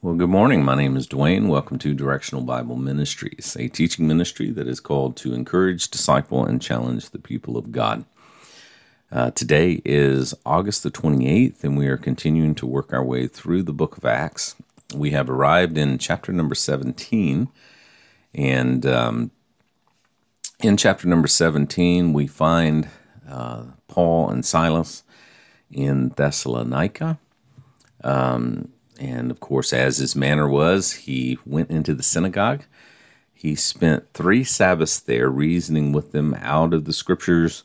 Well, good morning. My name is Dwayne. Welcome to Directional Bible Ministries, a teaching ministry that is called to encourage, disciple, and challenge the people of God. Uh, today is August the 28th, and we are continuing to work our way through the book of Acts. We have arrived in chapter number 17, and um, in chapter number 17, we find uh, Paul and Silas in Thessalonica. Um, and of course, as his manner was, he went into the synagogue. He spent three Sabbaths there, reasoning with them out of the scriptures,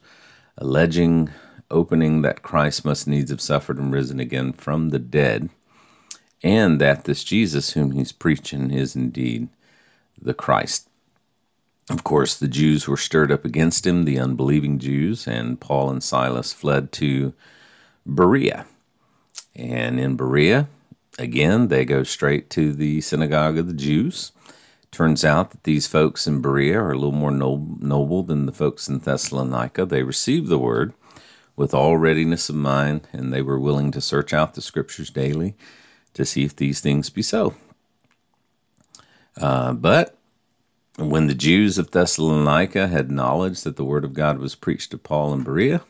alleging, opening that Christ must needs have suffered and risen again from the dead, and that this Jesus whom he's preaching is indeed the Christ. Of course, the Jews were stirred up against him, the unbelieving Jews, and Paul and Silas fled to Berea. And in Berea, again, they go straight to the synagogue of the Jews. Turns out that these folks in Berea are a little more noble than the folks in Thessalonica. They received the word with all readiness of mind, and they were willing to search out the scriptures daily to see if these things be so. Uh, but when the Jews of Thessalonica had knowledge that the word of God was preached to Paul in Berea,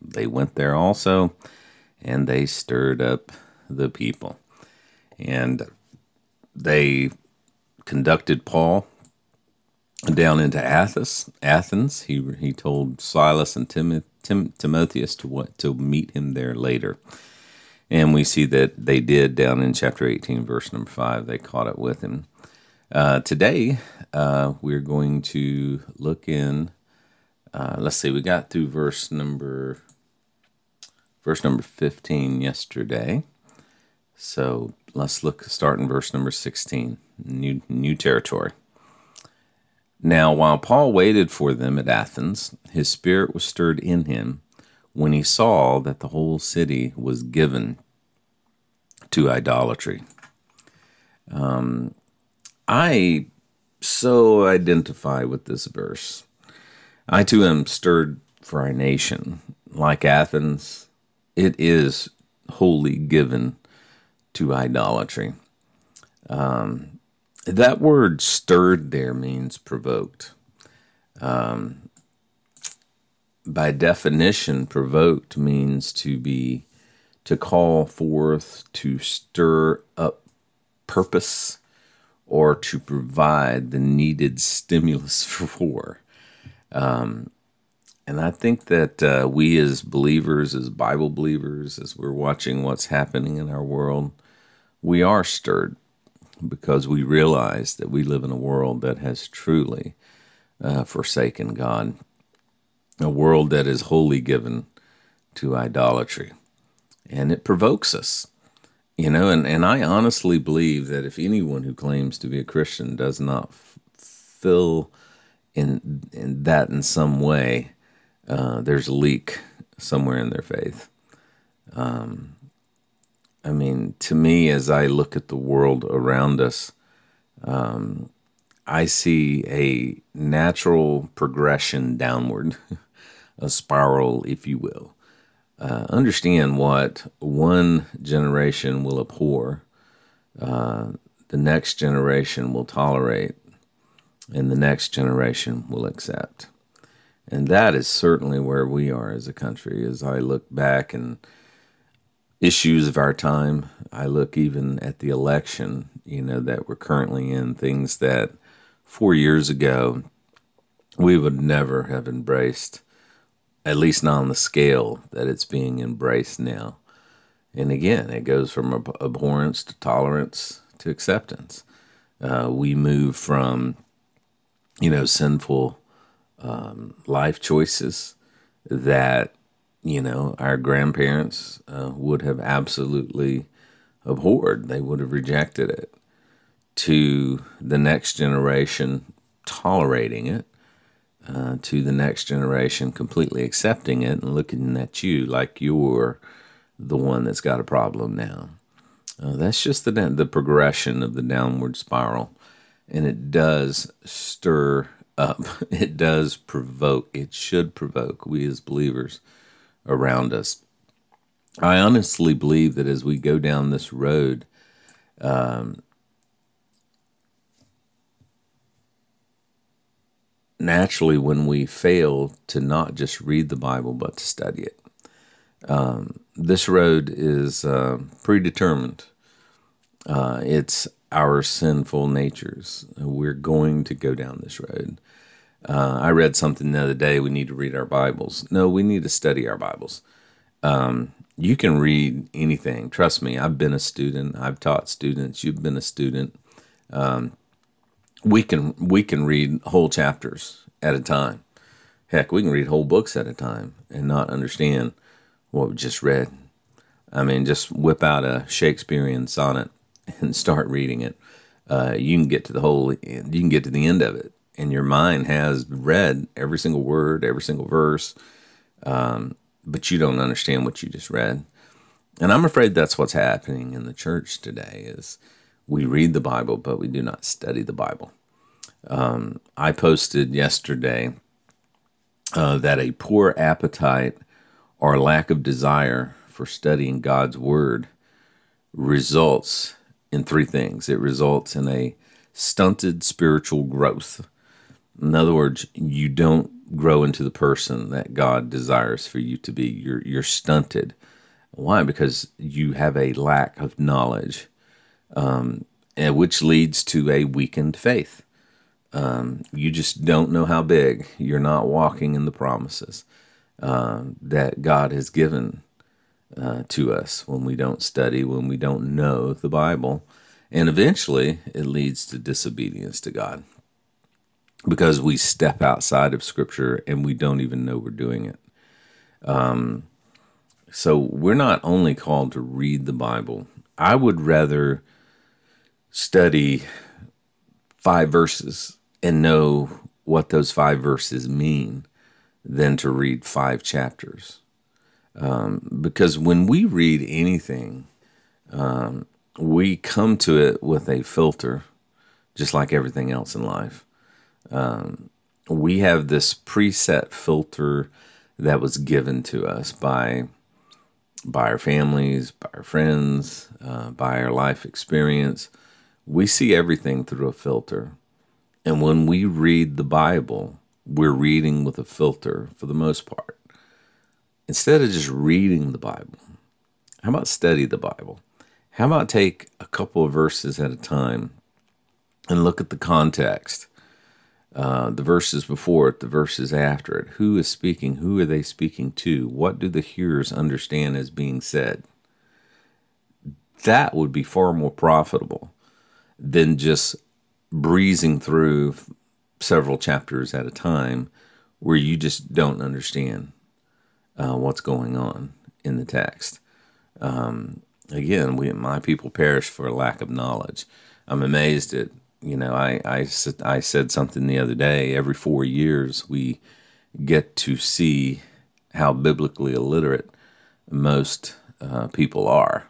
they went there also, and they stirred up the people and they conducted Paul down into Athens. Athens. He he told Silas and Tim, Tim, Timotheus to what to meet him there later, and we see that they did down in chapter eighteen, verse number five. They caught it with him. Uh, today, uh, we're going to look in. Uh, let's see, we got through verse number verse number fifteen yesterday. So let's look start in verse number 16 new new territory. Now while paul waited for them at athens his spirit was stirred in him when he saw that the whole city was given to idolatry. Um, i so identify with this verse. I too am stirred for our nation like athens. It is wholly given to idolatry. Um, that word stirred there means provoked. Um, by definition, provoked means to be, to call forth, to stir up purpose, or to provide the needed stimulus for. Um, and I think that uh, we as believers, as Bible believers, as we're watching what's happening in our world, we are stirred because we realize that we live in a world that has truly uh, forsaken God, a world that is wholly given to idolatry. And it provokes us, you know, and, and I honestly believe that if anyone who claims to be a Christian does not f- fill in, in that in some way, uh, there's a leak somewhere in their faith. Um, I mean, to me, as I look at the world around us, um, I see a natural progression downward, a spiral, if you will. Uh, understand what one generation will abhor, uh, the next generation will tolerate, and the next generation will accept. And that is certainly where we are as a country. As I look back and issues of our time. I look even at the election, you know, that we're currently in, things that four years ago we would never have embraced, at least not on the scale that it's being embraced now. And again, it goes from ab- abhorrence to tolerance to acceptance. Uh, we move from, you know, sinful um, life choices that you know, our grandparents uh, would have absolutely abhorred, they would have rejected it, to the next generation tolerating it, uh, to the next generation completely accepting it and looking at you like you're the one that's got a problem now. Uh, that's just the the progression of the downward spiral, and it does stir up. It does provoke, it should provoke we as believers around us. I honestly believe that as we go down this road, um, naturally, when we fail to not just read the Bible, but to study it, um, this road is uh, predetermined. Uh, it's our sinful natures. We're going to go down this road. Uh, I read something the other day. We need to read our Bibles. No, we need to study our Bibles. Um, you can read anything. Trust me, I've been a student. I've taught students. You've been a student. Um, we can we can read whole chapters at a time. Heck, we can read whole books at a time and not understand what we just read. I mean, just whip out a Shakespearean sonnet and start reading it. Uh, you can get to the whole. You can get to the end of it, and your mind has read every single word, every single verse. Um, but you don't understand what you just read. And I'm afraid that's what's happening in the church today is we read the Bible, but we do not study the Bible. Um, I posted yesterday uh, that a poor appetite or lack of desire for studying God's Word results in three things. It results in a stunted spiritual growth. In other words, you don't grow into the person that God desires for you to be. You're you're stunted. Why? Because you have a lack of knowledge, um, and which leads to a weakened faith. Um, you just don't know how big. You're not walking in the promises uh, that God has given uh, to us when we don't study, when we don't know the Bible, and eventually it leads to disobedience to God because we step outside of Scripture and we don't even know we're doing it. Um, so we're not only called to read the Bible. I would rather study five verses and know what those five verses mean than to read five chapters. Um, because when we read anything, um, we come to it with a filter, just like everything else in life. Um, we have this preset filter that was given to us by by our families, by our friends, uh, by our life experience. We see everything through a filter. And when we read the Bible, we're reading with a filter for the most part. Instead of just reading the Bible, how about study the Bible? How about take a couple of verses at a time and look at the context uh, the verses before it, the verses after it. Who is speaking? Who are they speaking to? What do the hearers understand as being said? That would be far more profitable than just breezing through several chapters at a time where you just don't understand uh, what's going on in the text. Um, again, we, my people perish for lack of knowledge. I'm amazed at you know, I, I, I said something the other day. Every four years, we get to see how biblically illiterate most uh, people are.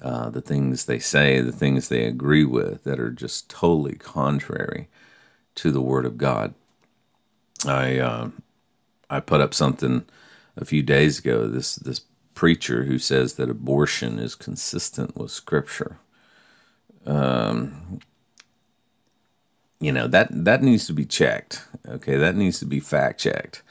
Uh, the things they say, the things they agree with that are just totally contrary to the Word of God. I uh, I put up something a few days ago. This this preacher who says that abortion is consistent with Scripture. Um, you know that that needs to be checked. Okay, that needs to be fact checked.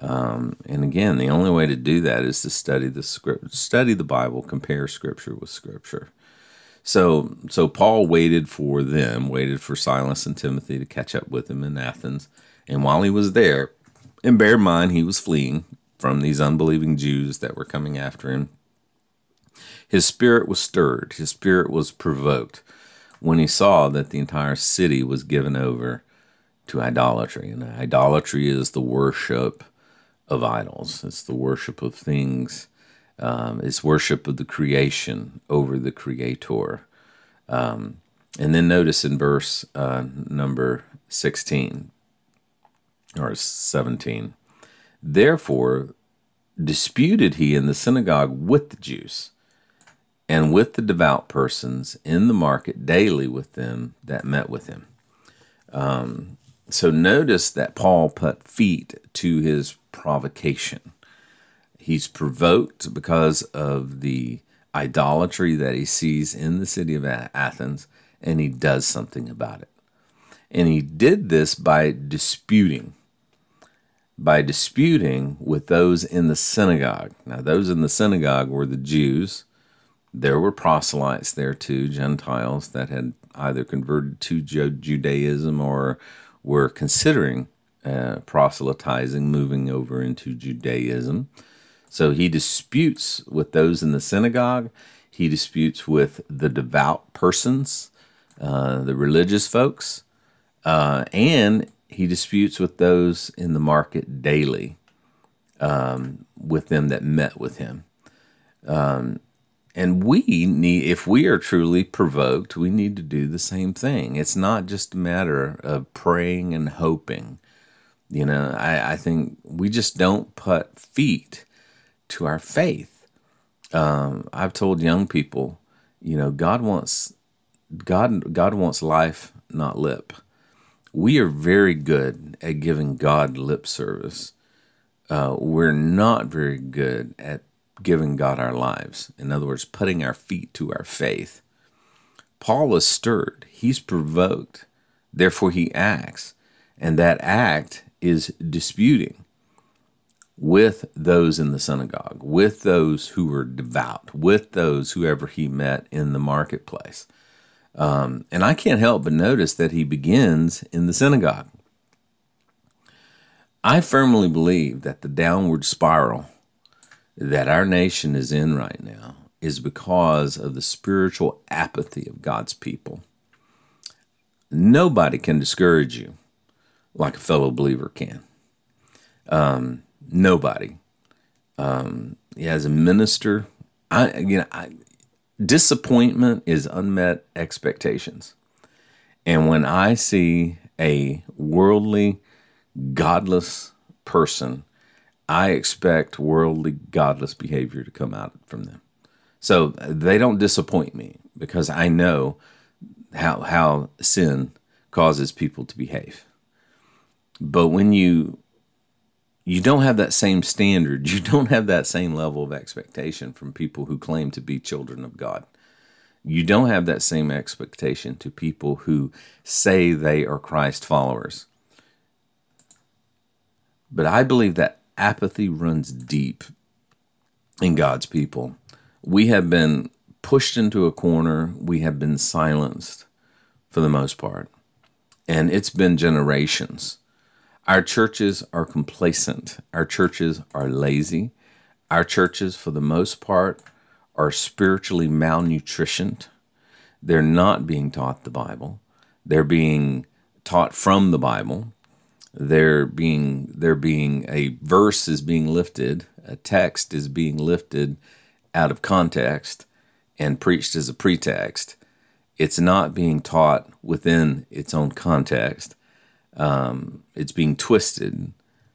Um, and again, the only way to do that is to study the script, study the Bible, compare Scripture with Scripture. So, so Paul waited for them, waited for Silas and Timothy to catch up with him in Athens. And while he was there, and bear in mind he was fleeing from these unbelieving Jews that were coming after him, his spirit was stirred, his spirit was provoked when he saw that the entire city was given over to idolatry. And idolatry is the worship of idols, it's the worship of things, um, it's worship of the creation over the creator. Um, and then notice in verse uh, number 16 or 17, therefore disputed he in the synagogue with the Jews and with the devout persons in the market daily with them that met with him. Um, so notice that Paul put feet to his provocation. He's provoked because of the idolatry that he sees in the city of Athens, and he does something about it. And he did this by disputing, by disputing with those in the synagogue. Now, those in the synagogue were the Jews. There were proselytes there too, Gentiles that had either converted to Judaism or were considering uh, proselytizing, moving over into Judaism. So he disputes with those in the synagogue. He disputes with the devout persons, uh, the religious folks, uh, and he disputes with those in the market daily, um, with them that met with him. Um, and we need, if we are truly provoked, we need to do the same thing. It's not just a matter of praying and hoping. You know, I, I think we just don't put feet to our faith. Um, I've told young people, you know, God wants God God wants life, not lip. We are very good at giving God lip service. Uh, we're not very good at giving God our lives. In other words, putting our feet to our faith. Paul is stirred. He's provoked. Therefore, he acts. And that act is disputing with those in the synagogue, with those who were devout, with those whoever he met in the marketplace. Um, and I can't help but notice that he begins in the synagogue. I firmly believe that the downward spiral that our nation is in right now is because of the spiritual apathy of God's people. Nobody can discourage you like a fellow believer can. Um, Nobody. Um, yeah, as a minister, I you know, I, disappointment is unmet expectations, and when I see a worldly, godless person, I expect worldly, godless behavior to come out from them. So they don't disappoint me because I know how how sin causes people to behave. But when you you don't have that same standard. You don't have that same level of expectation from people who claim to be children of God. You don't have that same expectation to people who say they are Christ followers. But I believe that apathy runs deep in God's people. We have been pushed into a corner, we have been silenced for the most part. And it's been generations our churches are complacent. Our churches are lazy. Our churches, for the most part, are spiritually malnutritioned. They're not being taught the Bible. They're being taught from the Bible. They're being they're being a verse is being lifted, a text is being lifted out of context and preached as a pretext. It's not being taught within its own context um, it's being twisted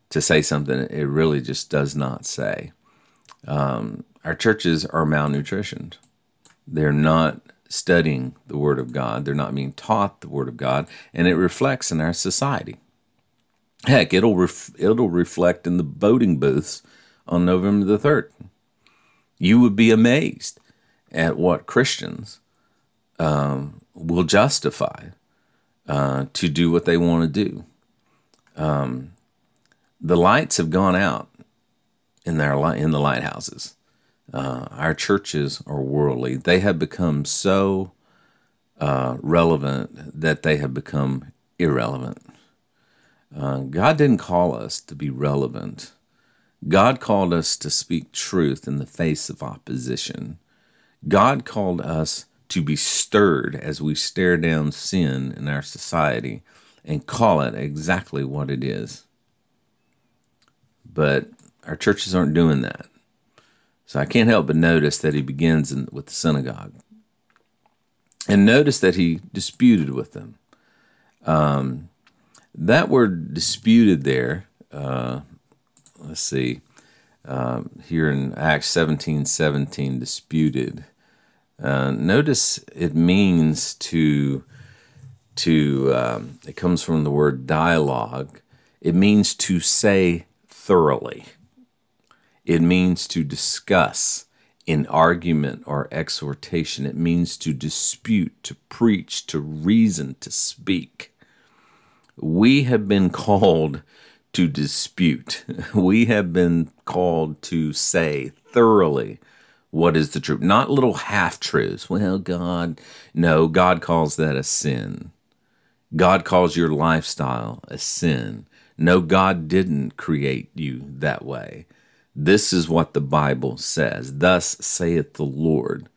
to say something it really just does not say. Um, our churches are malnutritioned. They're not studying the Word of God. They're not being taught the Word of God, and it reflects in our society. Heck, it'll ref- it'll reflect in the voting booths on November the third. You would be amazed at what Christians um, will justify uh, to do what they want to do. Um, the lights have gone out in their in the lighthouses. Uh, our churches are worldly. They have become so uh, relevant that they have become irrelevant. Uh, God didn't call us to be relevant. God called us to speak truth in the face of opposition. God called us to be stirred as we stare down sin in our society and call it exactly what it is. But our churches aren't doing that. So I can't help but notice that he begins in, with the synagogue. And notice that he disputed with them. Um, that word disputed there, uh, let's see, um, here in Acts 17 17, disputed. Uh, notice it means to to um, it comes from the word dialogue. It means to say thoroughly. It means to discuss in argument or exhortation. It means to dispute, to preach, to reason, to speak. We have been called to dispute. We have been called to say thoroughly what is the truth, not little half truths. Well, God, no, God calls that a sin. God calls your lifestyle a sin. No, God didn't create you that way. This is what the Bible says. Thus saith the Lord.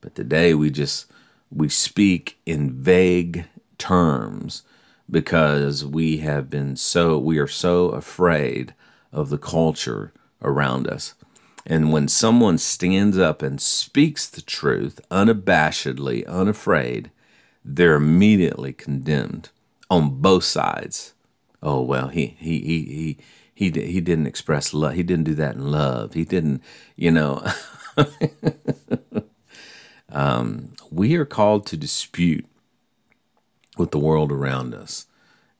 But today we just we speak in vague terms because we have been so we are so afraid of the culture around us. And when someone stands up and speaks the truth unabashedly, unafraid, they're immediately condemned on both sides. Oh well, he he he he he he didn't express love. He didn't do that in love. He didn't, you know. um, we are called to dispute with the world around us.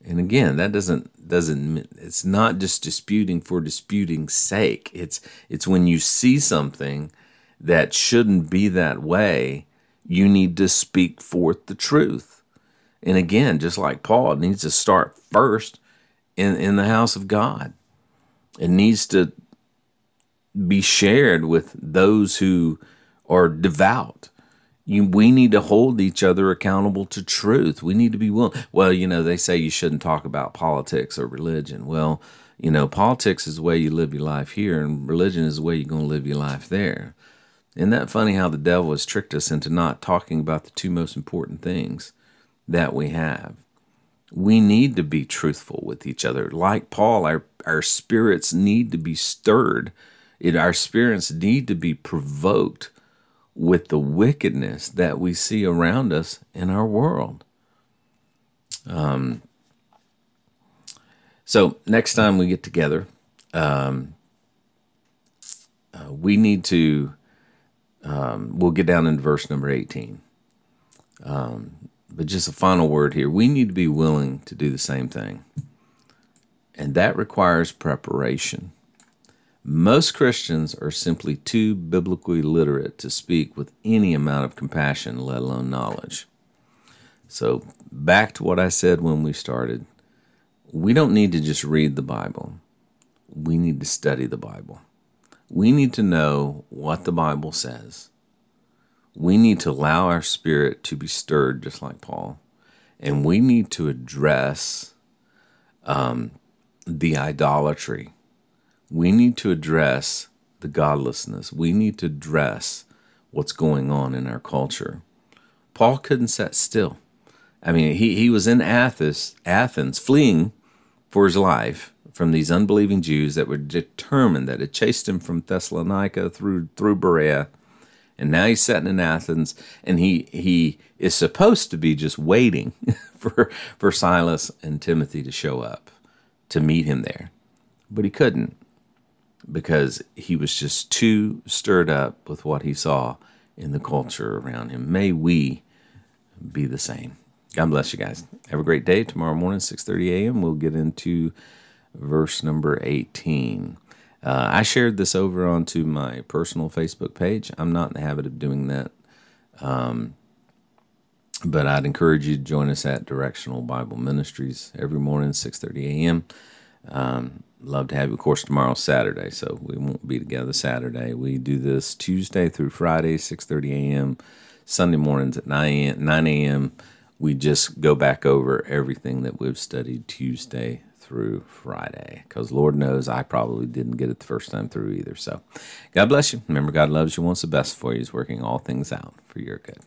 And again, that doesn't doesn't it's not just disputing for disputing's sake. It's it's when you see something that shouldn't be that way, you need to speak forth the truth. And again, just like Paul, it needs to start first in, in the house of God. It needs to be shared with those who are devout you, we need to hold each other accountable to truth. We need to be willing. Well, you know, they say you shouldn't talk about politics or religion. Well, you know, politics is the way you live your life here, and religion is the way you're going to live your life there. Isn't that funny how the devil has tricked us into not talking about the two most important things that we have? We need to be truthful with each other. Like Paul, our, our spirits need to be stirred. It, our spirits need to be provoked with the wickedness that we see around us in our world. Um, so, next time we get together, um, uh, we need to, um, we'll get down into verse number 18. Um, but just a final word here we need to be willing to do the same thing. And that requires preparation. Most Christians are simply too biblically literate to speak with any amount of compassion, let alone knowledge. So, back to what I said when we started we don't need to just read the Bible, we need to study the Bible. We need to know what the Bible says. We need to allow our spirit to be stirred, just like Paul. And we need to address um, the idolatry we need to address the godlessness. We need to address what's going on in our culture. Paul couldn't sit still. I mean, he, he was in Athens, Athens, fleeing for his life from these unbelieving Jews that were determined that had chased him from Thessalonica through through Berea, and now he's sitting in Athens, and he he is supposed to be just waiting for for Silas and Timothy to show up to meet him there, but he couldn't because he was just too stirred up with what he saw in the culture around him. May we be the same. God bless you guys. Have a great day. Tomorrow morning, 6:30 a.m., we'll get into verse number 18. Uh, I shared this over onto my personal Facebook page. I'm not in the habit of doing that. Um, but I'd encourage you to join us at Directional Bible Ministries every morning, 6:30 a.m. Um, love to have you. Of course, tomorrow's Saturday, so we won't be together Saturday. We do this Tuesday through Friday, 6.30 a.m., Sunday mornings at 9 a.m. We just go back over everything that we've studied Tuesday through Friday because Lord knows I probably didn't get it the first time through either. So God bless you. Remember, God loves you, wants the best for you. He's working all things out for your good.